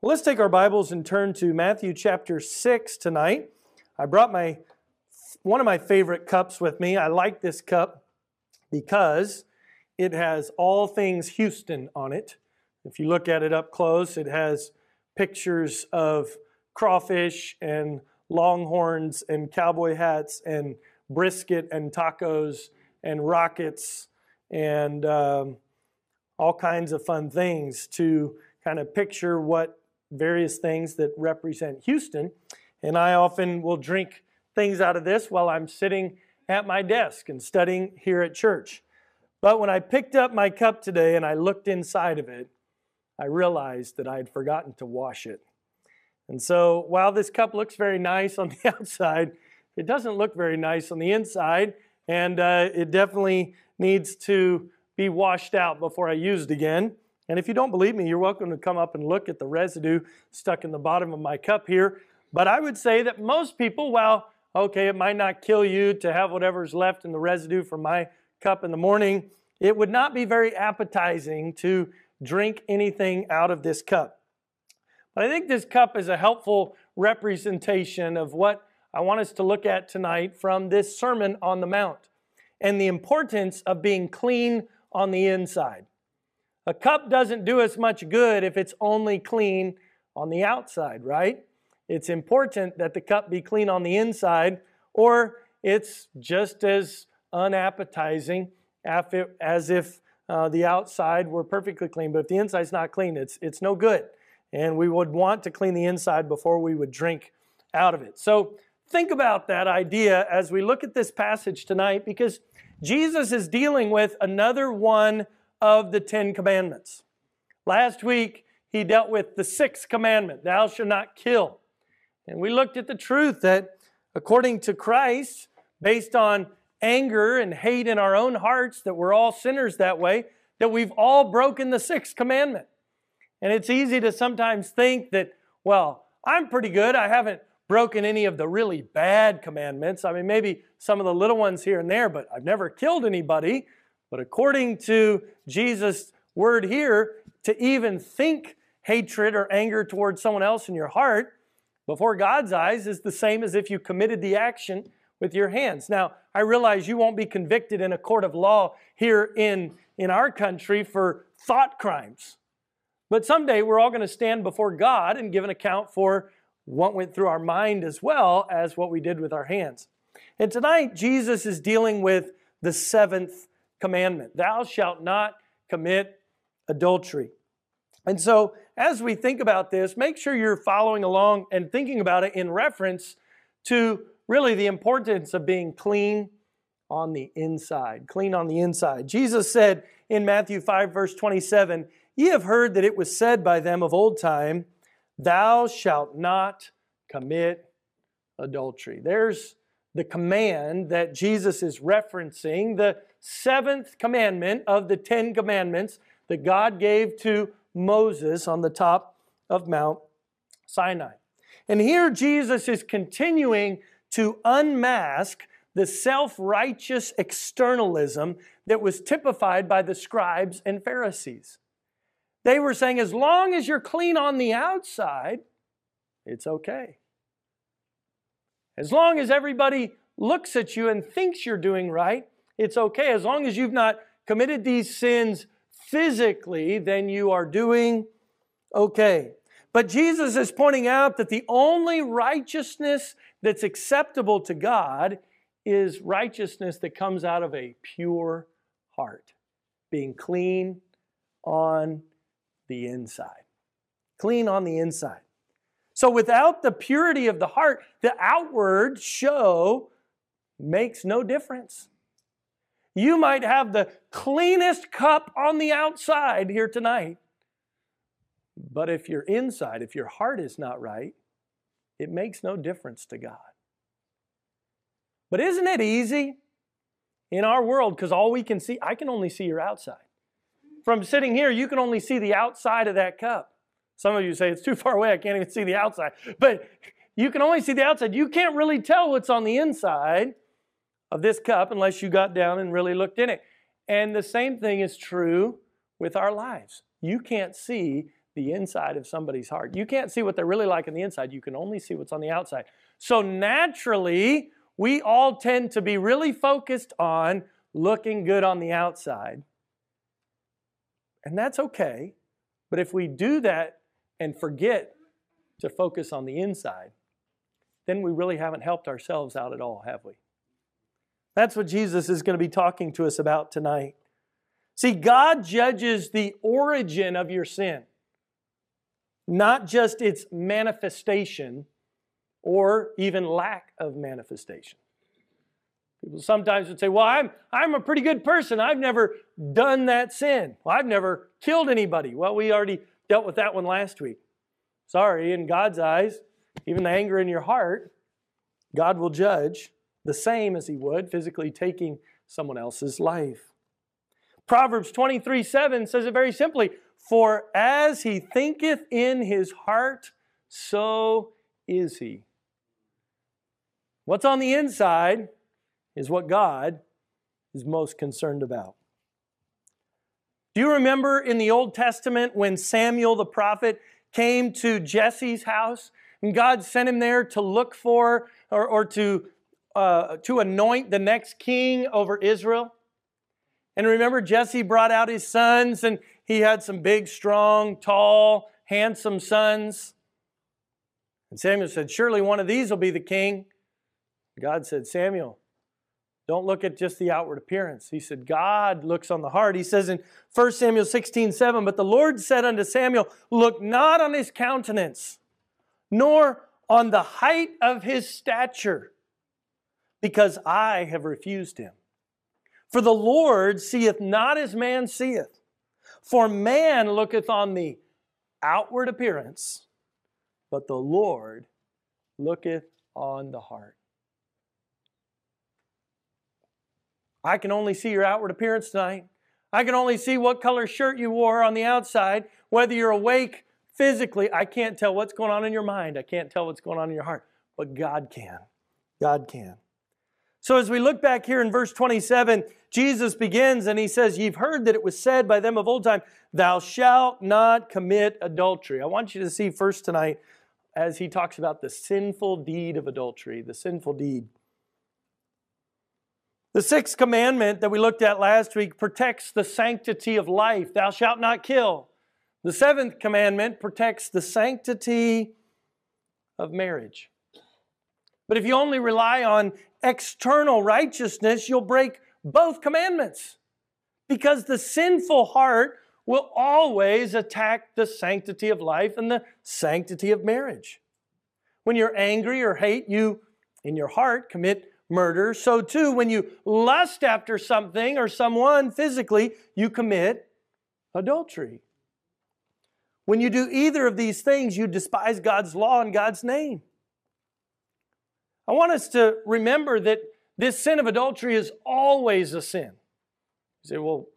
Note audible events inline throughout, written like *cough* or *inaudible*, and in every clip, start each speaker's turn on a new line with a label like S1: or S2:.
S1: Well, let's take our Bibles and turn to Matthew chapter 6 tonight. I brought my one of my favorite cups with me. I like this cup because it has all things Houston on it. If you look at it up close, it has pictures of crawfish and longhorns and cowboy hats and brisket and tacos and rockets and um, all kinds of fun things to kind of picture what various things that represent Houston. And I often will drink things out of this while I'm sitting at my desk and studying here at church. But when I picked up my cup today and I looked inside of it, I realized that I had forgotten to wash it. And so while this cup looks very nice on *laughs* the outside, it doesn't look very nice on the inside, and uh, it definitely needs to be washed out before I use it again. And if you don't believe me, you're welcome to come up and look at the residue stuck in the bottom of my cup here. But I would say that most people, while okay, it might not kill you to have whatever's left in the residue from my cup in the morning, it would not be very appetizing to drink anything out of this cup. But I think this cup is a helpful representation of what I want us to look at tonight from this Sermon on the Mount and the importance of being clean on the inside. A cup doesn't do us much good if it's only clean on the outside, right? It's important that the cup be clean on the inside, or it's just as unappetizing as if uh, the outside were perfectly clean. But if the inside's not clean, it's, it's no good. And we would want to clean the inside before we would drink out of it. So think about that idea as we look at this passage tonight because Jesus is dealing with another one of the Ten Commandments. Last week, he dealt with the sixth commandment thou shalt not kill. And we looked at the truth that according to Christ, based on anger and hate in our own hearts, that we're all sinners that way, that we've all broken the sixth commandment. And it's easy to sometimes think that, well, I'm pretty good. I haven't broken any of the really bad commandments. I mean, maybe some of the little ones here and there, but I've never killed anybody. But according to Jesus' word here, to even think hatred or anger towards someone else in your heart before God's eyes is the same as if you committed the action with your hands. Now, I realize you won't be convicted in a court of law here in, in our country for thought crimes. But someday we're all going to stand before God and give an account for what went through our mind as well as what we did with our hands. And tonight, Jesus is dealing with the seventh commandment Thou shalt not commit adultery. And so, as we think about this, make sure you're following along and thinking about it in reference to really the importance of being clean on the inside. Clean on the inside. Jesus said in Matthew 5, verse 27, Ye have heard that it was said by them of old time, Thou shalt not commit adultery. There's the command that Jesus is referencing, the seventh commandment of the Ten Commandments that God gave to Moses on the top of Mount Sinai. And here Jesus is continuing to unmask the self righteous externalism that was typified by the scribes and Pharisees. They were saying, as long as you're clean on the outside, it's okay. As long as everybody looks at you and thinks you're doing right, it's okay. As long as you've not committed these sins physically, then you are doing okay. But Jesus is pointing out that the only righteousness that's acceptable to God is righteousness that comes out of a pure heart, being clean on the inside. Clean on the inside. So without the purity of the heart, the outward show makes no difference. You might have the cleanest cup on the outside here tonight, but if you're inside, if your heart is not right, it makes no difference to God. But isn't it easy in our world because all we can see, I can only see your outside. From sitting here, you can only see the outside of that cup. Some of you say it's too far away, I can't even see the outside. But you can only see the outside. You can't really tell what's on the inside of this cup unless you got down and really looked in it. And the same thing is true with our lives. You can't see the inside of somebody's heart. You can't see what they're really like on the inside, you can only see what's on the outside. So naturally, we all tend to be really focused on looking good on the outside. And that's okay. But if we do that and forget to focus on the inside, then we really haven't helped ourselves out at all, have we? That's what Jesus is going to be talking to us about tonight. See, God judges the origin of your sin, not just its manifestation or even lack of manifestation. People sometimes would say, Well, I'm, I'm a pretty good person. I've never done that sin. Well, I've never killed anybody. Well, we already dealt with that one last week. Sorry, in God's eyes, even the anger in your heart, God will judge the same as He would physically taking someone else's life. Proverbs 23 7 says it very simply For as he thinketh in his heart, so is he. What's on the inside is what God is most concerned about. Do you remember in the Old Testament when Samuel the prophet came to Jesse's house and God sent him there to look for or, or to, uh, to anoint the next king over Israel? And remember, Jesse brought out his sons, and he had some big, strong, tall, handsome sons. And Samuel said, Surely one of these will be the king. God said, Samuel, don't look at just the outward appearance. He said, God looks on the heart. He says in 1 Samuel 16, 7, But the Lord said unto Samuel, Look not on his countenance, nor on the height of his stature, because I have refused him. For the Lord seeth not as man seeth. For man looketh on the outward appearance, but the Lord looketh on the heart. I can only see your outward appearance tonight. I can only see what color shirt you wore on the outside, whether you're awake physically. I can't tell what's going on in your mind. I can't tell what's going on in your heart. But God can. God can. So as we look back here in verse 27, Jesus begins and he says, You've heard that it was said by them of old time, Thou shalt not commit adultery. I want you to see first tonight as he talks about the sinful deed of adultery, the sinful deed. The sixth commandment that we looked at last week protects the sanctity of life. Thou shalt not kill. The seventh commandment protects the sanctity of marriage. But if you only rely on external righteousness, you'll break both commandments. Because the sinful heart will always attack the sanctity of life and the sanctity of marriage. When you're angry or hate, you, in your heart, commit murder, so too, when you lust after something or someone physically, you commit adultery. When you do either of these things, you despise God's law and God's name. I want us to remember that this sin of adultery is always a sin. You say, well,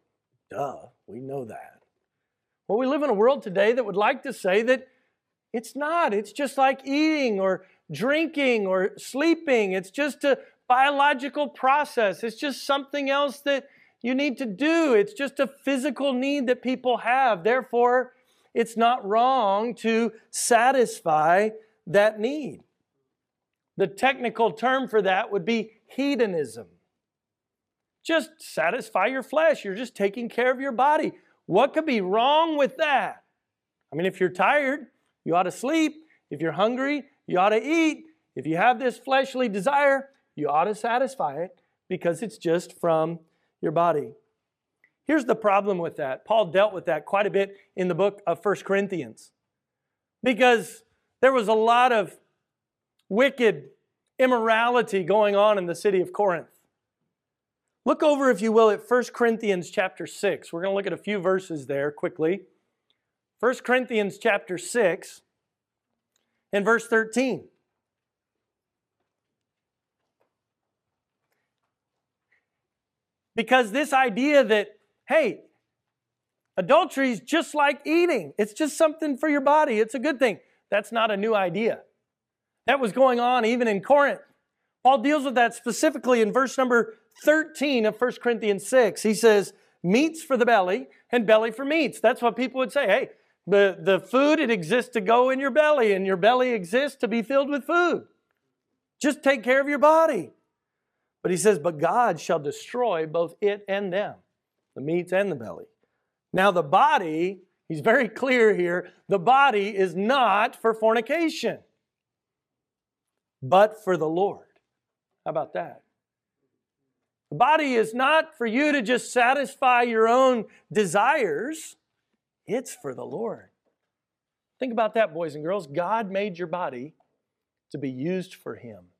S1: duh, we know that. Well, we live in a world today that would like to say that it's not. It's just like eating or drinking or sleeping. It's just a biological process. It's just something else that you need to do. It's just a physical need that people have. Therefore, it's not wrong to satisfy that need. The technical term for that would be hedonism. Just satisfy your flesh. You're just taking care of your body. What could be wrong with that? I mean, if you're tired, you ought to sleep. If you're hungry, you ought to eat. If you have this fleshly desire, you ought to satisfy it because it's just from your body. Here's the problem with that. Paul dealt with that quite a bit in the book of First Corinthians because there was a lot of wicked immorality going on in the city of Corinth. Look over, if you will, at 1 Corinthians chapter 6. We're going to look at a few verses there quickly. 1 Corinthians chapter 6 and verse 13. Because this idea that, hey, adultery is just like eating, it's just something for your body, it's a good thing. That's not a new idea. That was going on even in Corinth. Paul deals with that specifically in verse number 13 of 1 Corinthians 6. He says, Meats for the belly and belly for meats. That's what people would say. Hey, The, the food, it exists to go in your belly, and your belly exists to be filled with food. Just take care of your body. But he says, But God shall destroy both it and them, the meats and the belly. Now, the body, he's very clear here, the body is not for fornication, but for the Lord. How about that? The body is not for you to just satisfy your own desires, it's for the Lord. Think about that, boys and girls. God made your body to be used for Him.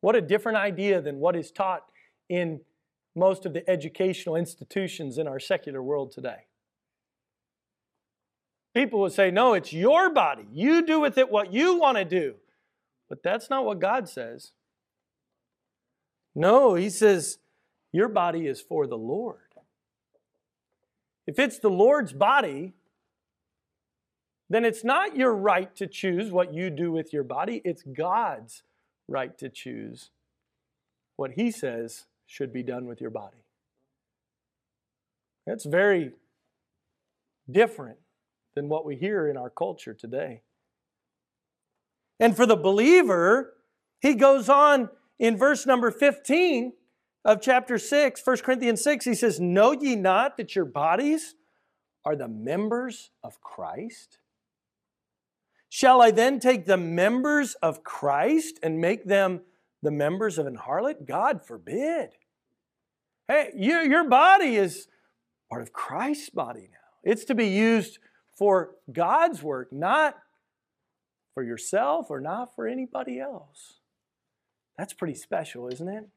S1: What a different idea than what is taught in most of the educational institutions in our secular world today. People will say, No, it's your body. You do with it what you want to do. But that's not what God says. No, He says, Your body is for the Lord. If it's the Lord's body, then it's not your right to choose what you do with your body, it's God's right to choose what He says should be done with your body. That's very different than what we hear in our culture today. And for the believer, he goes on in verse number 15 of chapter 6, 1 Corinthians 6, he says, Know ye not that your bodies are the members of Christ? Shall I then take the members of Christ and make them the members of an harlot? God forbid. Hey, you, your body is part of Christ's body now. It's to be used for God's work, not for yourself or not for anybody else. That's pretty special, isn't it?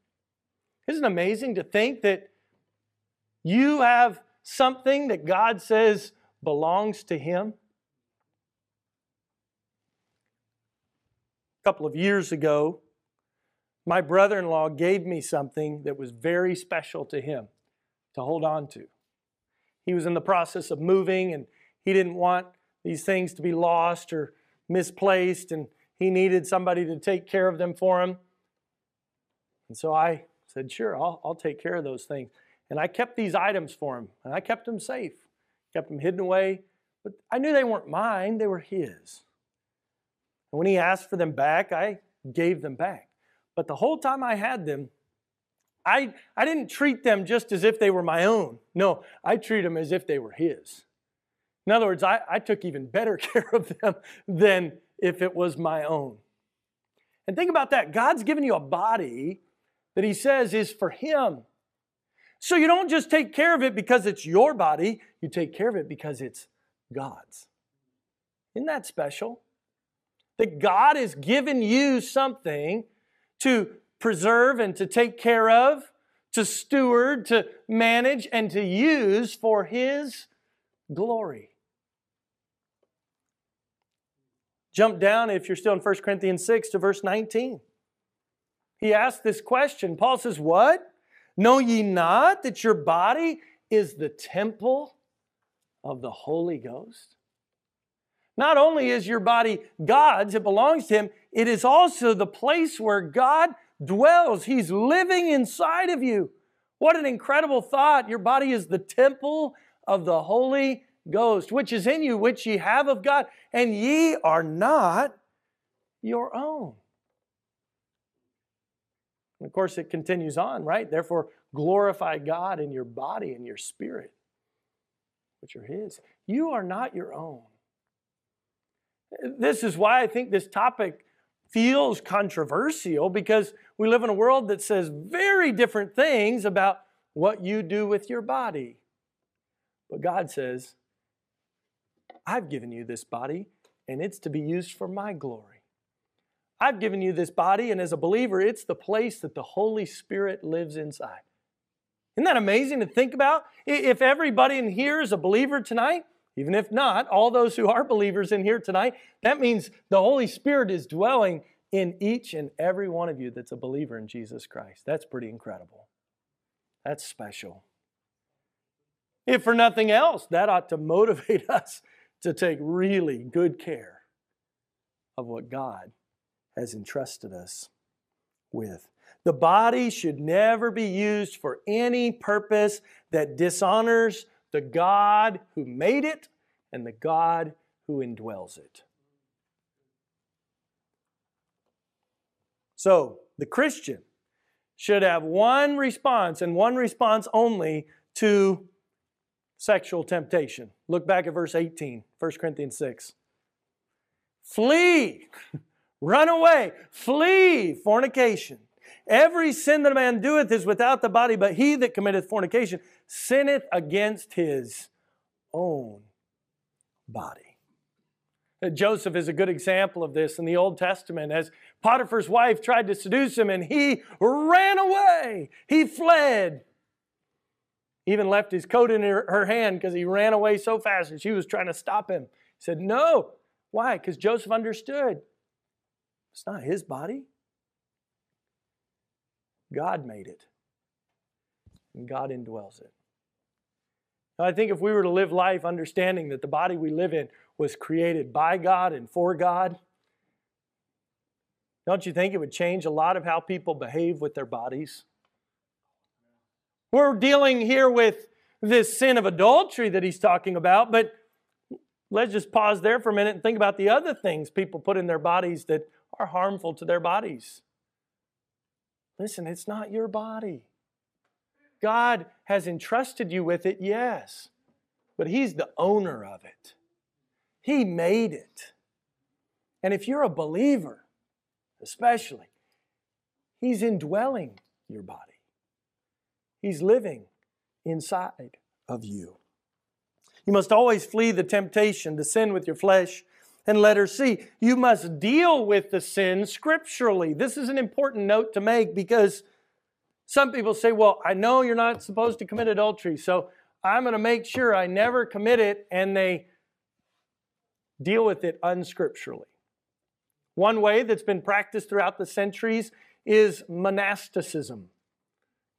S1: Isn't it amazing to think that you have something that God says belongs to Him? A couple of years ago, my brother in law gave me something that was very special to him to hold on to. He was in the process of moving and he didn't want these things to be lost or misplaced, and he needed somebody to take care of them for him. And so I said, Sure, I'll, I'll take care of those things. And I kept these items for him, and I kept them safe, kept them hidden away. But I knew they weren't mine, they were his. And when he asked for them back, I gave them back. But the whole time I had them, I, I didn't treat them just as if they were my own. No, I treated them as if they were his. In other words, I, I took even better *laughs* care of them than if it was my own. And think about that. God's given you a body that He says is for Him. So you don't just take care of it because it's your body, you take care of it because it's God's. Isn't that special? That God has given you something to preserve and to take care of, to steward, to manage, and to use for His glory. Jump down, if you're still in 1 Corinthians 6, to verse 19. He asks this question. Paul says, What? Know ye not that your body is the temple of the Holy Ghost? Not only is your body God's, it belongs to Him, it is also the place where God dwells. He's living inside of you. What an incredible thought. Your body is the temple of the Holy Ghost, which is in you, which ye have of God, and ye are not your own. And of course, it continues on, right? Therefore, glorify God in your body and your spirit, which are His. You are not your own. This is why I think this topic feels controversial because we live in a world that says very different things about what you do with your body. But God says, I've given you this body, and it's to be used for my glory. I've given you this body, and as a believer, it's the place that the Holy Spirit lives inside. Isn't that amazing to think about? If everybody in here is a believer tonight, even if not, all those who are believers in here tonight, that means the Holy Spirit is dwelling in each and every one of you that's a believer in Jesus Christ. That's pretty incredible. That's special. If for nothing else, that ought to motivate *laughs* us to take really good care of what God has entrusted us with. The body should never be used for any purpose that dishonors the God who made it and the God who indwells it. So, the Christian should have one response and one response only to sexual temptation. Look back at verse 18, 1 Corinthians 6. Flee, *laughs* run away, flee fornication. Every sin that a man doeth is without the body, but he that committeth fornication sinneth against his own body. Uh, Joseph is a good example of this in the Old Testament as Potiphar's wife tried to seduce him and he ran away. He fled. Even left his coat in her, her hand because he ran away so fast and she was trying to stop him. He said, No. Why? Because Joseph understood it's not his body. God made it, and God indwells it. I think if we were to live life understanding that the body we live in was created by God and for God, don't you think it would change a lot of how people behave with their bodies? We're dealing here with this sin of adultery that he's talking about, but let's just pause there for a minute and think about the other things people put in their bodies that are harmful to their bodies. Listen, it's not your body. God has entrusted you with it, yes, but He's the owner of it. He made it. And if you're a believer, especially, He's indwelling your body. He's living inside of you. You must always flee the temptation to sin with your flesh. And letter C, you must deal with the sin scripturally. This is an important note to make because some people say, well, I know you're not supposed to commit adultery, so I'm going to make sure I never commit it, and they deal with it unscripturally. One way that's been practiced throughout the centuries is monasticism.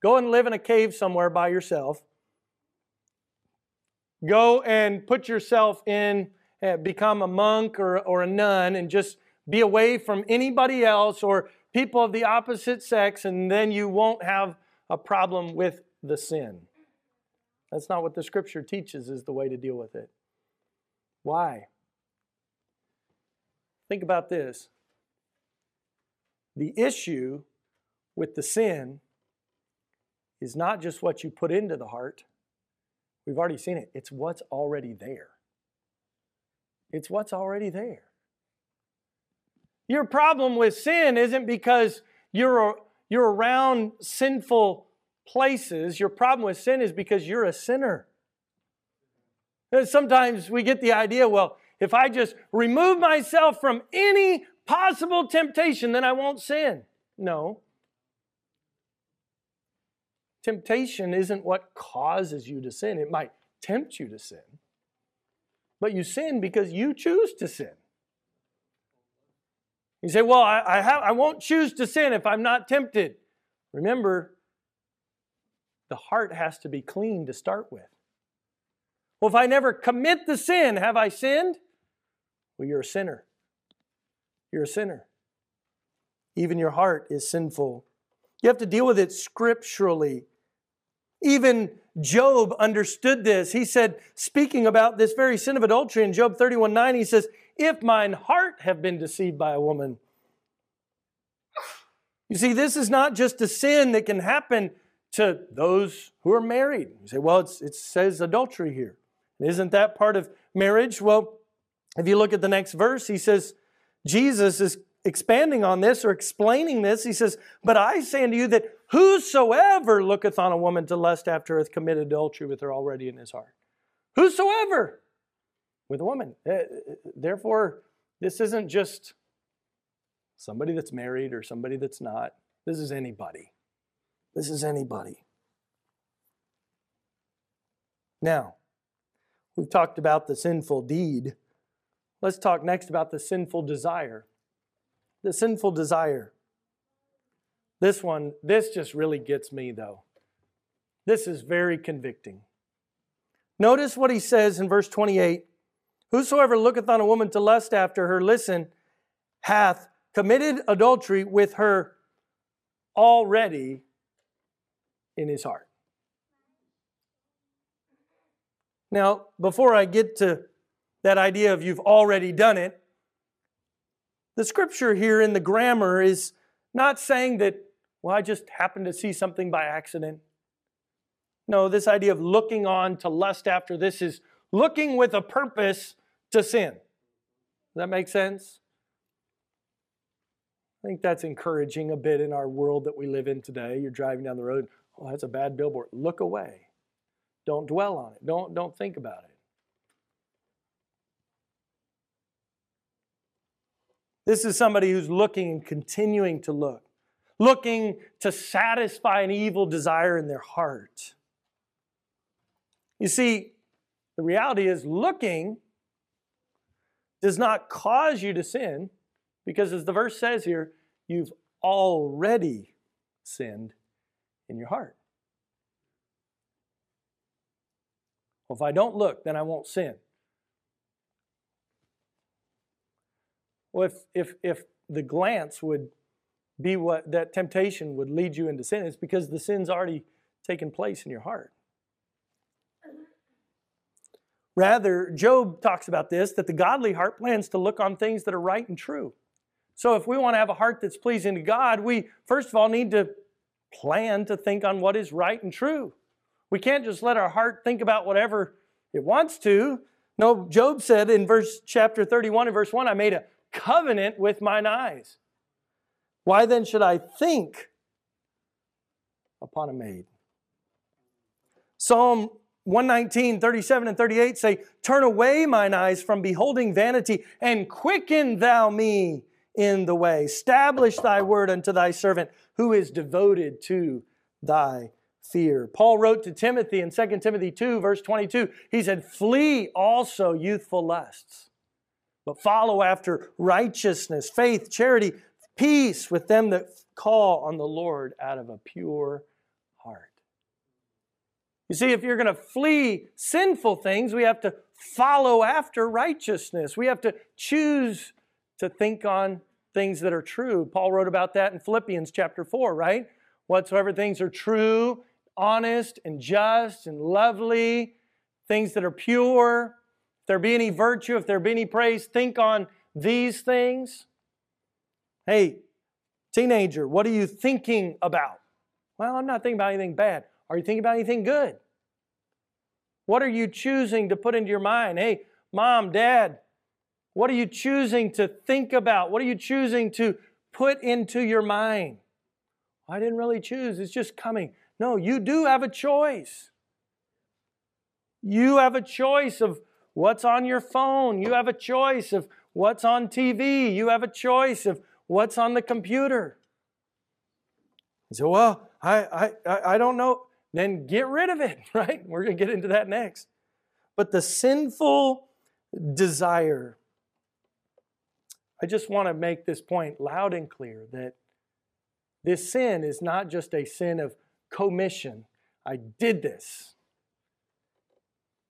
S1: Go and live in a cave somewhere by yourself. Go and put yourself in, uh, become a monk or, or a nun, and just be away from anybody else or people of the opposite sex, and then you won't have a problem with the sin. That's not what the scripture teaches is the way to deal with it. Why? Think about this. The issue with the sin is not just what you put into the heart. We've already seen it. It's what's already there. It's what's already there. Your problem with sin isn't because you're, you're around sinful places. Your problem with sin is because you're a sinner. And sometimes we get the idea, well, if I just remove myself from any possible temptation, then I won't sin. No. Temptation isn't what causes you to sin. It might tempt you to sin. But you sin because you choose to sin. You say, well, I, I, have, I won't choose to sin if I'm not tempted. Remember, the heart has to be clean to start with. Well, if I never commit the sin, have I sinned? Well, you're a sinner. You're a sinner. Even your heart is sinful. You have to deal with it scripturally. Even Job understood this. He said, speaking about this very sin of adultery in Job 31 9, he says, If mine heart have been deceived by a woman. You see, this is not just a sin that can happen to those who are married. You say, well, it says adultery here. Isn't that part of marriage? Well, if you look at the next verse, he says, Jesus is expanding on this or explaining this. He says, But I say unto you that whosoever looketh on a woman to lust after her hath committed adultery with her already in his heart. Whosoever with a woman. Eh, therefore, this isn't just somebody that's married or somebody that's not. This is anybody. This is anybody. Now, we've talked about the sinful deed. Let's talk next about the sinful desire. The sinful desire. This one, this just really gets me though. This is very convicting. Notice what he says in verse 28 Whosoever looketh on a woman to lust after her, listen, hath committed adultery with her already in his heart. Now, before I get to that idea of you've already done it. The scripture here in the grammar is not saying that, well, I just happened to see something by accident. No, this idea of looking on to lust after this is looking with a purpose to sin. Does that make sense? I think that's encouraging a bit in our world that we live in today. You're driving down the road, oh, that's a bad billboard. Look away. Don't dwell on it. Don't, don't think about it. This is somebody who's looking and continuing to look, looking to satisfy an evil desire in their heart. You see, the reality is looking does not cause you to sin because, as the verse says here, you've already sinned in your heart. Well, if I don't look, then I won't sin. Well, if, if, if the glance would be what that temptation would lead you into sin, it's because the sin's already taken place in your heart. Rather, Job talks about this that the godly heart plans to look on things that are right and true. So, if we want to have a heart that's pleasing to God, we first of all need to plan to think on what is right and true. We can't just let our heart think about whatever it wants to. No, Job said in verse chapter 31 and verse 1, I made a covenant with mine eyes. Why then should I think upon a maid? Psalm 119, 37 and 38 say, Turn away mine eyes from beholding vanity, and quicken thou me in the way. Establish thy word unto thy servant, who is devoted to thy fear. Paul wrote to Timothy in 2 Timothy 2, verse 22, he said, Flee also youthful lusts but follow after righteousness, faith, charity, peace with them that call on the Lord out of a pure. You see, if you're going to flee sinful things, we have to follow after righteousness. We have to choose to think on things that are true. Paul wrote about that in Philippians chapter 4, right? Whatsoever things are true, honest, and just, and lovely, things that are pure, if there be any virtue, if there be any praise, think on these things. Hey, teenager, what are you thinking about? Well, I'm not thinking about anything bad. Are you thinking about anything good? What are you choosing to put into your mind? Hey, mom, dad, what are you choosing to think about? What are you choosing to put into your mind? I didn't really choose, it's just coming. No, you do have a choice. You have a choice of what's on your phone. You have a choice of what's on TV. You have a choice of what's on the computer. You say, well, I, I, I don't know. Then get rid of it, *laughs* right? We're going to get into that next. But the sinful desire, I just want to make this point loud and clear that this sin is not just a sin of commission. I did this.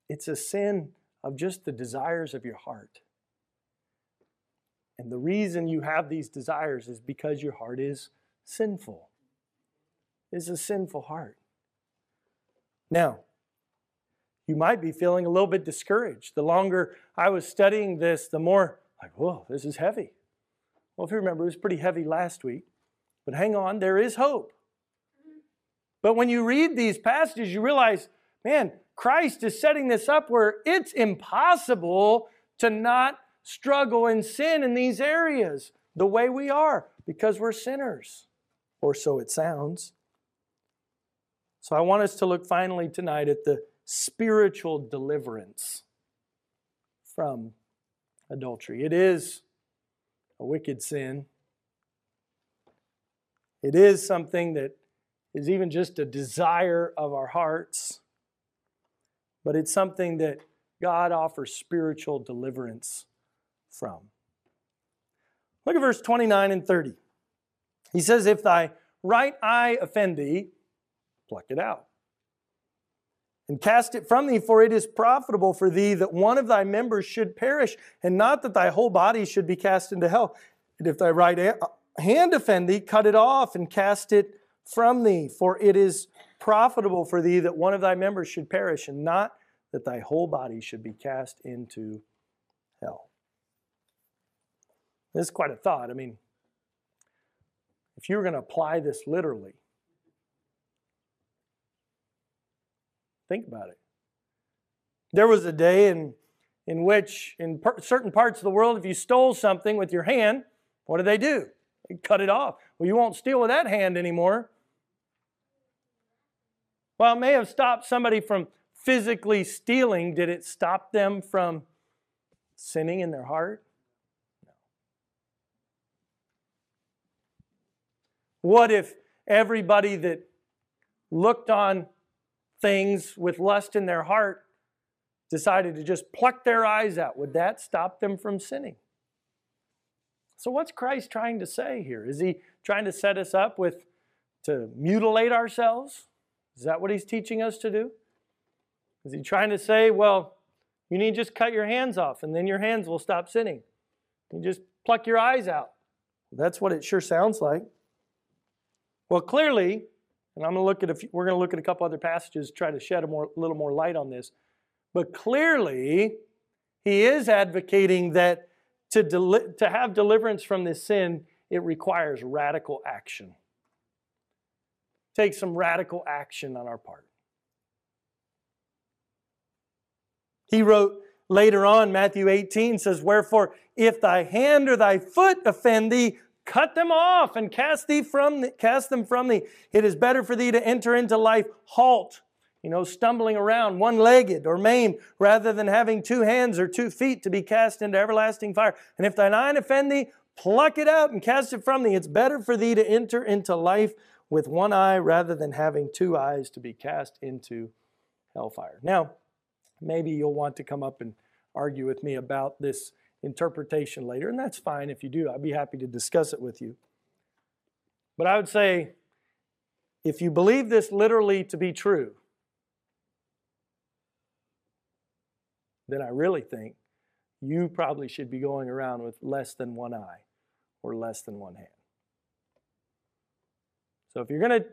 S1: It's a sin of just the desires of your heart. And the reason you have these desires is because your heart is sinful. It's a sinful heart. Now, you might be feeling a little bit discouraged. The longer I was studying this, the more like, whoa, this is heavy. Well, if you remember, it was pretty heavy last week. But hang on, there is hope. But when you read these passages, you realize, man, Christ is setting this up where it's impossible to not struggle in sin in these areas the way we are because we're sinners, or so it sounds. So I want us to look finally tonight at the spiritual deliverance from adultery. It is a wicked sin. It is something that is even just a desire of our hearts but it's something that God offers spiritual deliverance from. Look at verse 29 and 30. He says, If thy right eye offend thee, pluck it out. And cast it from thee, for it is profitable for thee that one of thy members should perish, and not that thy whole body should be cast into hell. And if thy right hand offend thee, cut it off and cast it from thee, for it is profitable for thee that one of thy members should perish, and not that thy whole body should be cast into hell. This is quite a thought. I mean, if you were going to apply this literally, think about it. There was a day in, in which, in per- certain parts of the world, if you stole something with your hand, what did they do? They cut it off. Well, you won't steal with that hand anymore. While it may have stopped somebody from physically stealing, did it stop them from sinning in their heart? No. What if everybody that looked on things with lust in their heart decided to just pluck their eyes out? Would that stop them from sinning? So, what's Christ trying to say here? Is he trying to set us up with to mutilate ourselves? Is that what he's teaching us to do? Is he trying to say, well, you need to just cut your hands off and then your hands will stop sinning? You just pluck your eyes out. That's what it sure sounds like. Well, clearly, and I'm going to look at a few, we're going to look at a couple other passages try to shed a more, little more light on this. But clearly, he is advocating that to, deli- to have deliverance from this sin, it requires radical action. Take some radical action on our part. He wrote later on, Matthew 18 says, Wherefore, if thy hand or thy foot offend thee, cut them off and cast thee from the, cast them from thee. It is better for thee to enter into life halt, you know, stumbling around, one-legged or maimed, rather than having two hands or two feet to be cast into everlasting fire. And if thine eye offend thee, pluck it out and cast it from thee. It's better for thee to enter into life with one eye rather than having two eyes to be cast into hellfire. Now, maybe you'll want to come up and argue with me about this interpretation later, and that's fine if you do. I'd be happy to discuss it with you. But I would say if you believe this literally to be true, then I really think you probably should be going around with less than one eye or less than one hand. So if you're going to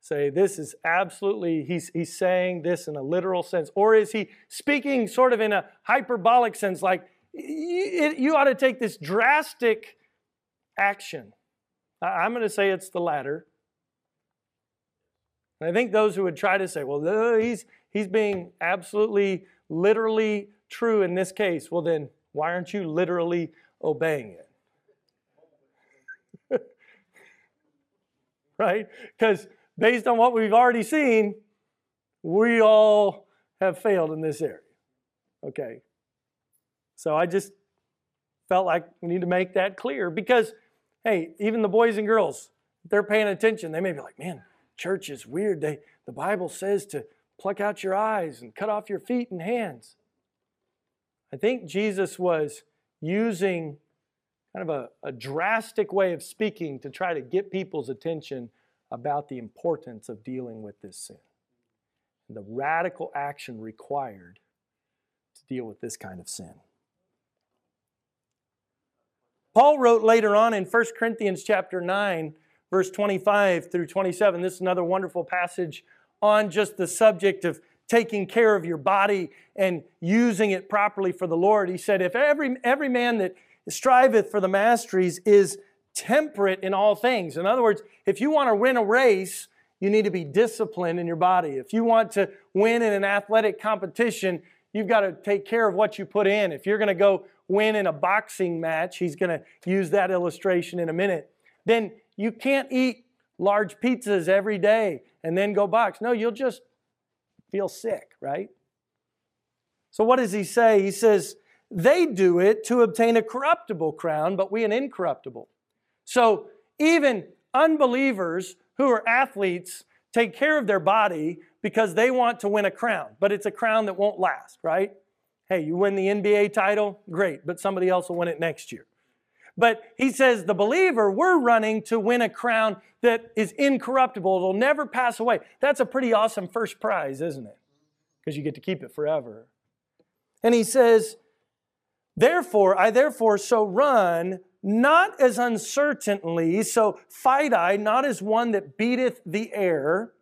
S1: say this is absolutely, he's, he's saying this in a literal sense? Or is he speaking sort of in a hyperbolic sense, like you, you ought to take this drastic action? I'm going to say it's the latter. And I think those who would try to say, well, he's, he's being absolutely, literally true in this case, well, then why aren't you literally obeying it? *laughs* right? Because based on what we've already seen, we all have failed in this area. Okay. So I just felt like we need to make that clear because, hey, even the boys and girls, they're paying attention. They may be like, man, church is weird. They, the Bible says to pluck out your eyes and cut off your feet and hands. I think Jesus was using kind of a, a drastic way of speaking to try to get people's attention about the importance of dealing with this sin and the radical action required to deal with this kind of sin. Paul wrote later on in 1 Corinthians chapter 9 verse 25 through 27 this is another wonderful passage on just the subject of taking care of your body and using it properly for the Lord. He said if every every man that striveth for the masteries is temperate in all things. In other words, if you want to win a race, you need to be disciplined in your body. If you want to win in an athletic competition, you've got to take care of what you put in. If you're going to go win in a boxing match, he's going to use that illustration in a minute, then you can't eat large pizzas every day and then go box. No, you'll just feel sick, right? So, what does he say? He says, they do it to obtain a corruptible crown, but we an incorruptible. So even unbelievers who are athletes take care of their body because they want to win a crown, but it's a crown that won't last, right? Hey, you win the NBA title, great, but somebody else will win it next year. But he says, the believer, we're running to win a crown that is incorruptible. It'll never pass away. That's a pretty awesome first prize, isn't it? Because you get to keep it forever. And he says, Therefore, I therefore so run, not as uncertainly, so fight I, not as one that beateth the air.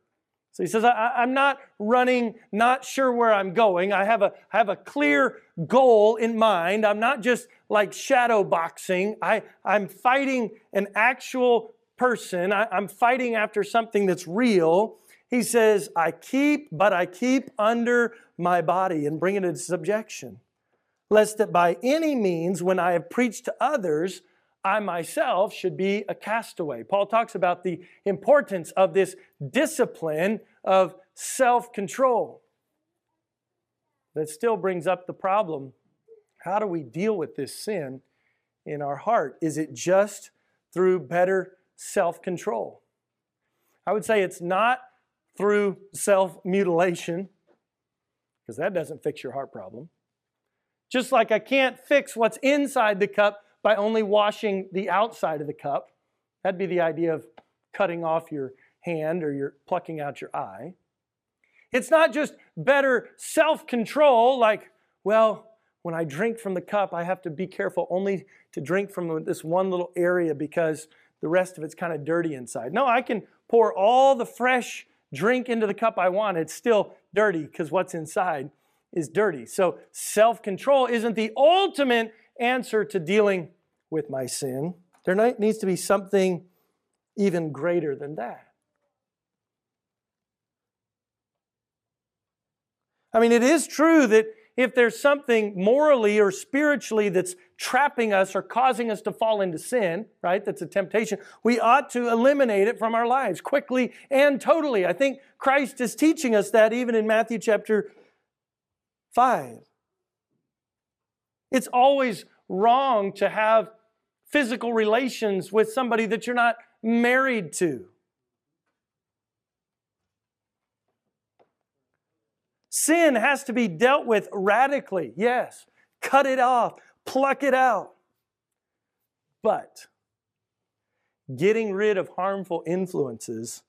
S1: So he says, I, am not running, not sure where I'm going. I have, a, I have a clear goal in mind. I'm not just like shadow boxing. I, I'm fighting an actual person. I, I'm fighting after something that's real. He says, I keep, but I keep under my body and bring it into subjection, lest that by any means, when I have preached to others, I myself should be a castaway. Paul talks about the importance of this discipline of self control. That still brings up the problem how do we deal with this sin in our heart? Is it just through better self control? I would say it's not through self mutilation, because that doesn't fix your heart problem. Just like I can't fix what's inside the cup by only washing the outside of the cup. That'd be the idea of cutting off your hand or you're plucking out your eye. It's not just better self control, like, well, when I drink from the cup, I have to be careful only to drink from this one little area because the rest of it's kind of dirty inside. No, I can pour all the fresh drink into the cup I want. It's still dirty because what's inside is dirty. So self control isn't the ultimate answer to dealing with my sin. There needs to be something even greater than that. I mean, it is true that if there's something morally or spiritually that's trapping us or causing us to fall into sin, right, that's a temptation, we ought to eliminate it from our lives quickly and totally. I think Christ is teaching us that even in Matthew chapter 5. It's always wrong to have physical relations with somebody that you're not married to. Sin has to be dealt with radically. Yes, cut it off, pluck it out. But getting rid of harmful influences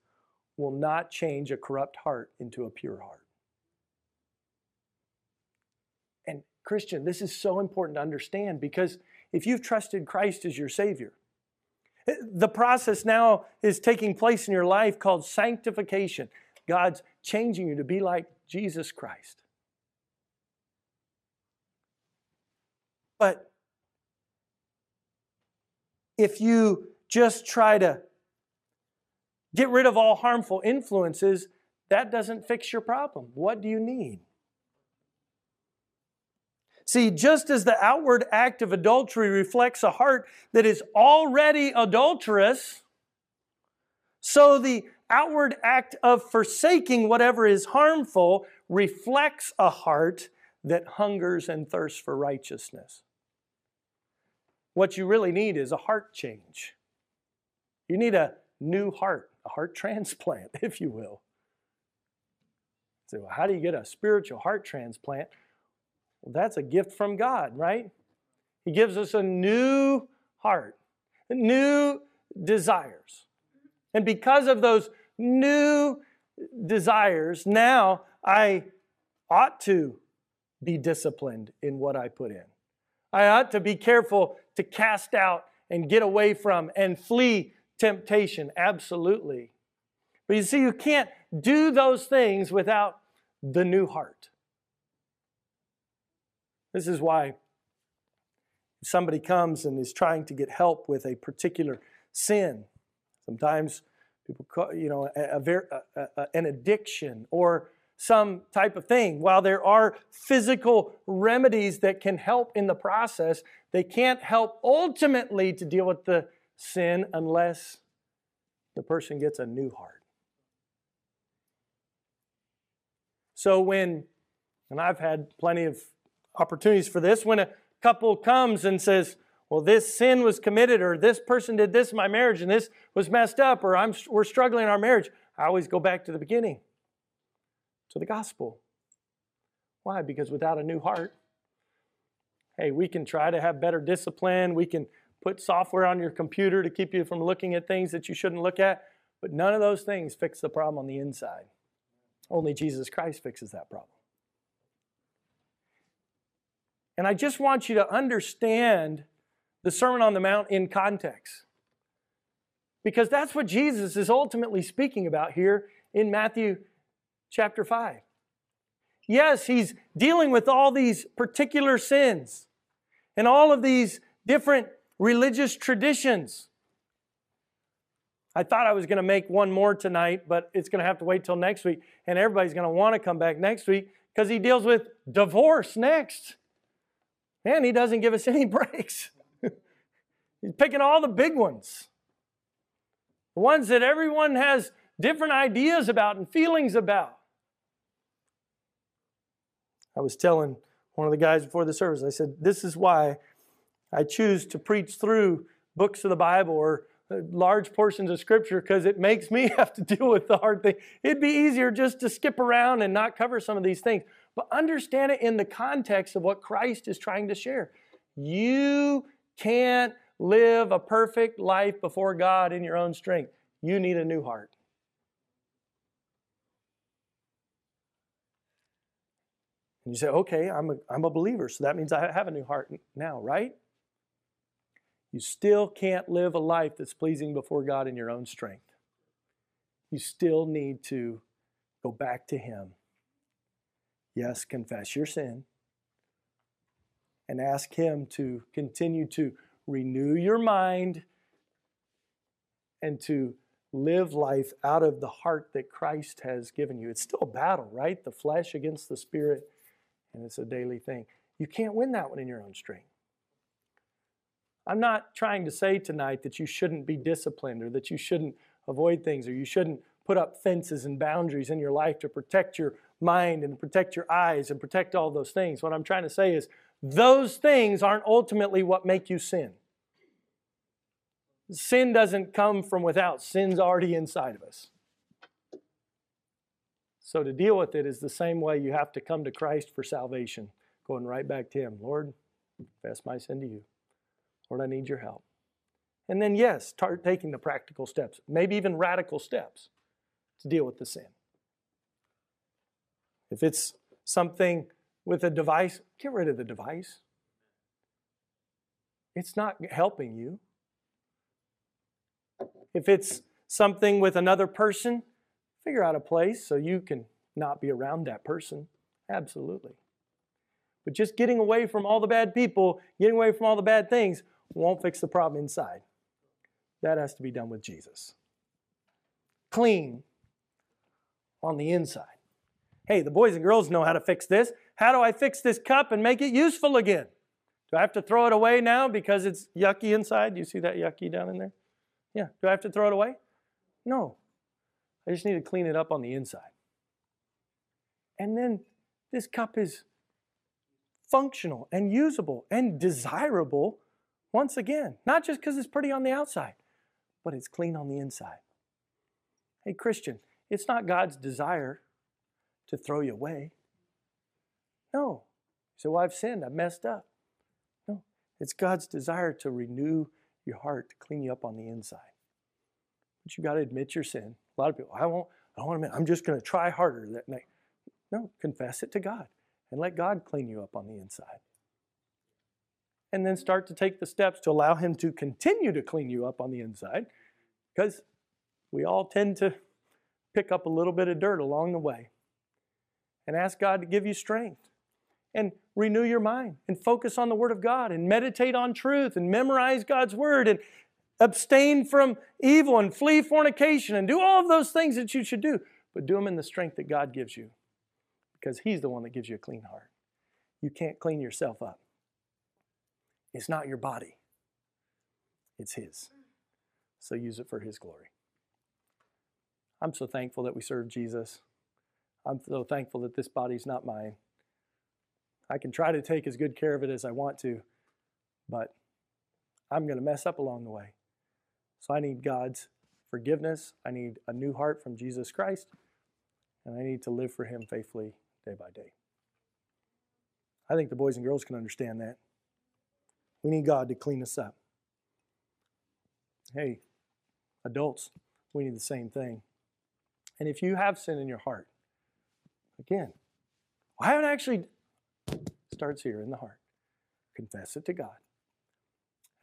S1: will not change a corrupt heart into a pure heart. And, Christian, this is so important to understand because if you've trusted Christ as your Savior, the process now is taking place in your life called sanctification. God's changing you to be like Jesus Christ. But if you just try to get rid of all harmful influences, that doesn't fix your problem. What do you need? See, just as the outward act of adultery reflects a heart that is already adulterous, so the outward act of forsaking whatever is harmful reflects a heart that hungers and thirsts for righteousness. What you really need is a heart change. You need a new heart, a heart *laughs* transplant, if you will. So, how do you get a spiritual heart transplant? Well, that's a gift from God, right? He gives us a new heart, new desires. And because of those new desires, now I ought to be disciplined in what I put in. I ought to be careful to cast out and get away from and flee temptation. Absolutely. But you see, you can't do those things without the new heart. This is why if somebody comes and is trying to get help with a particular sin, sometimes people call, you know, a, a, a, an addiction or some type of thing. While there are physical remedies that can help in the process, they can't help ultimately to deal with the sin unless the person gets a new heart. So when, and I've had plenty of opportunities for this, when a couple comes and says, well, this sin was committed, or this person did this in my marriage, and this was messed up, or I'm, we're struggling in our marriage. I always go back to the beginning, to the gospel. Why? Because without a new heart, hey, we can try to have better discipline. We can put software on your computer to keep you from looking at things that you shouldn't look at, but none of those things fix the problem on the inside. Only Jesus Christ fixes that problem. And I just want you to understand the Sermon on the Mount in context. Because that's what Jesus is ultimately speaking about here in Matthew chapter 5. Yes, he's dealing with all these particular sins and all of these different religious traditions. I thought I was going to make one more tonight, but it's going to have to wait till next week. And everybody's going to want to come back next week because he deals with divorce next. And he doesn't give us *laughs* any breaks. He's picking all the big ones, the ones that everyone has different ideas about and feelings about. I was telling one of the guys before the service, I said, This is why I choose to preach through books of the Bible or uh, large portions of Scripture because it makes me *laughs* have to deal with the hard thing. It'd be easier just to skip around and not cover some of these things, but understand it in the context of what Christ is trying to share. You can't live a perfect life before God in your own strength. You need a new heart. And you say, okay, I'm a, I'm a believer, so that means I have a new heart now, right? You still can't live a life that's pleasing before God in your own strength. You still need to go back to Him. Yes, confess your sin and ask Him to continue to renew your mind and to live life out of the heart that Christ has given you. It's still a battle, right? The flesh against the spirit, and it's a daily thing. You can't win that one in your own strength. I'm not trying to say tonight that you shouldn't be disciplined or that you shouldn't avoid things or you shouldn't put up fences and boundaries in your life to protect your mind and protect your eyes and protect all those things. What I'm trying to say is those things aren't ultimately what make you sin. Sin doesn't come from without, sin's already inside of us. So to deal with it is the same way you have to come to Christ for salvation, going right back to Him. Lord, confess my sin to you. Lord, I need your help. And then, yes, start taking the practical steps, maybe even radical steps to deal with the sin. If it's something with a device, get rid of the device. It's not helping you. If it's something with another person, figure out a place so you can not be around that person. Absolutely. But just getting away from all the bad people, getting away from all the bad things, won't fix the problem inside. That has to be done with Jesus. Clean on the inside. Hey, the boys and girls know how to fix this. How do I fix this cup and make it useful again? Do I have to throw it away now because it's yucky inside? Do you see that yucky down in there? Yeah. Do I have to throw it away? No. I just need to clean it up on the inside. And then this cup is functional and usable and desirable once again. Not just because it's pretty on the outside, but it's clean on the inside. Hey, Christian, it's not God's desire to throw you away. No. You say, well, I've sinned, I've messed up. No. It's God's desire to renew your heart, to clean you up on the inside. But you got to admit your sin. A lot of people, I won't, I to admit, I'm just going to try harder that night. No, confess it to God and let God clean you up on the inside. And then start to take the steps to allow Him to continue to clean you up on the inside because we all tend to pick up a little bit of dirt along the way. And ask God to give you strength and renew your mind and focus on the Word of God and meditate on truth and memorize God's Word and abstain from evil and flee fornication and do all of those things that you should do, but do them in the strength that God gives you because He's the one that gives you a clean heart. You can't clean yourself up. It's not your body, it's His. So use it for His glory. I'm so thankful that we serve Jesus. I'm so thankful that this body's not mine. I can try to take as good care of it as I want to, but I'm going to mess up along the way. So I need God's forgiveness. I need a new heart from Jesus Christ, and I need to live for Him faithfully day by day. I think the boys and girls can understand that. We need God to clean us up. Hey, adults, we need the same thing. And if you have sin in your heart, again, I haven't actually starts here in the heart. Confess it to God.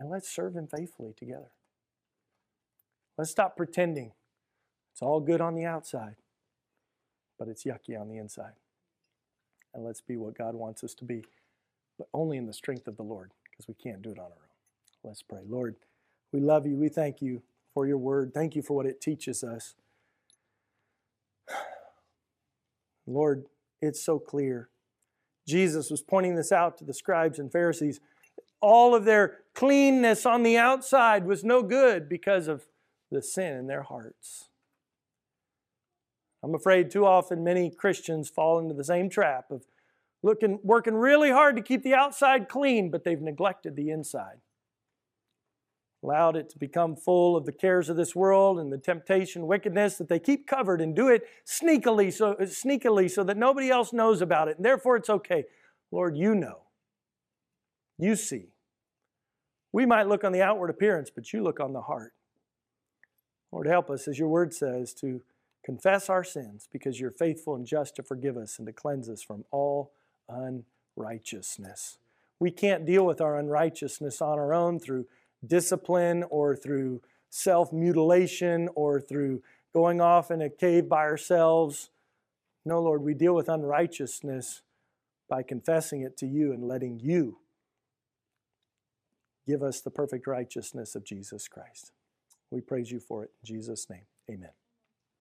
S1: And let's serve Him faithfully together. Let's stop pretending it's all good on the outside. but it's yucky on the inside. And let's be what God wants us to be, but only in the strength of the Lord, because we can't do it on our own. Let's pray. Lord, we love you. We thank you for your word. Thank you for what it teaches us. *sighs* Lord, it's so clear. Jesus was pointing this out to the scribes and Pharisees. All of their cleanness on the outside was no good because of the sin in their hearts. I'm afraid too often many Christians fall into the same trap of looking, working really hard to keep the outside clean, but they've neglected the inside. Allowed it to become full of the cares of this world and the temptation, wickedness that they keep covered and do it sneakily so, sneakily so that nobody else knows about it. And therefore it's okay. Lord, you know. You see. We might look on the outward appearance, but you look on the heart. Lord, help us, as your word says, to confess our sins because you're faithful and just to forgive us and to cleanse us from all unrighteousness. We can't deal with our unrighteousness on our own through discipline or through self mutilation or through going off in a cave by ourselves. No, Lord, we deal with unrighteousness by confessing it to you and letting you give us the perfect righteousness of Jesus Christ. We praise you for it in Jesus' name. Amen.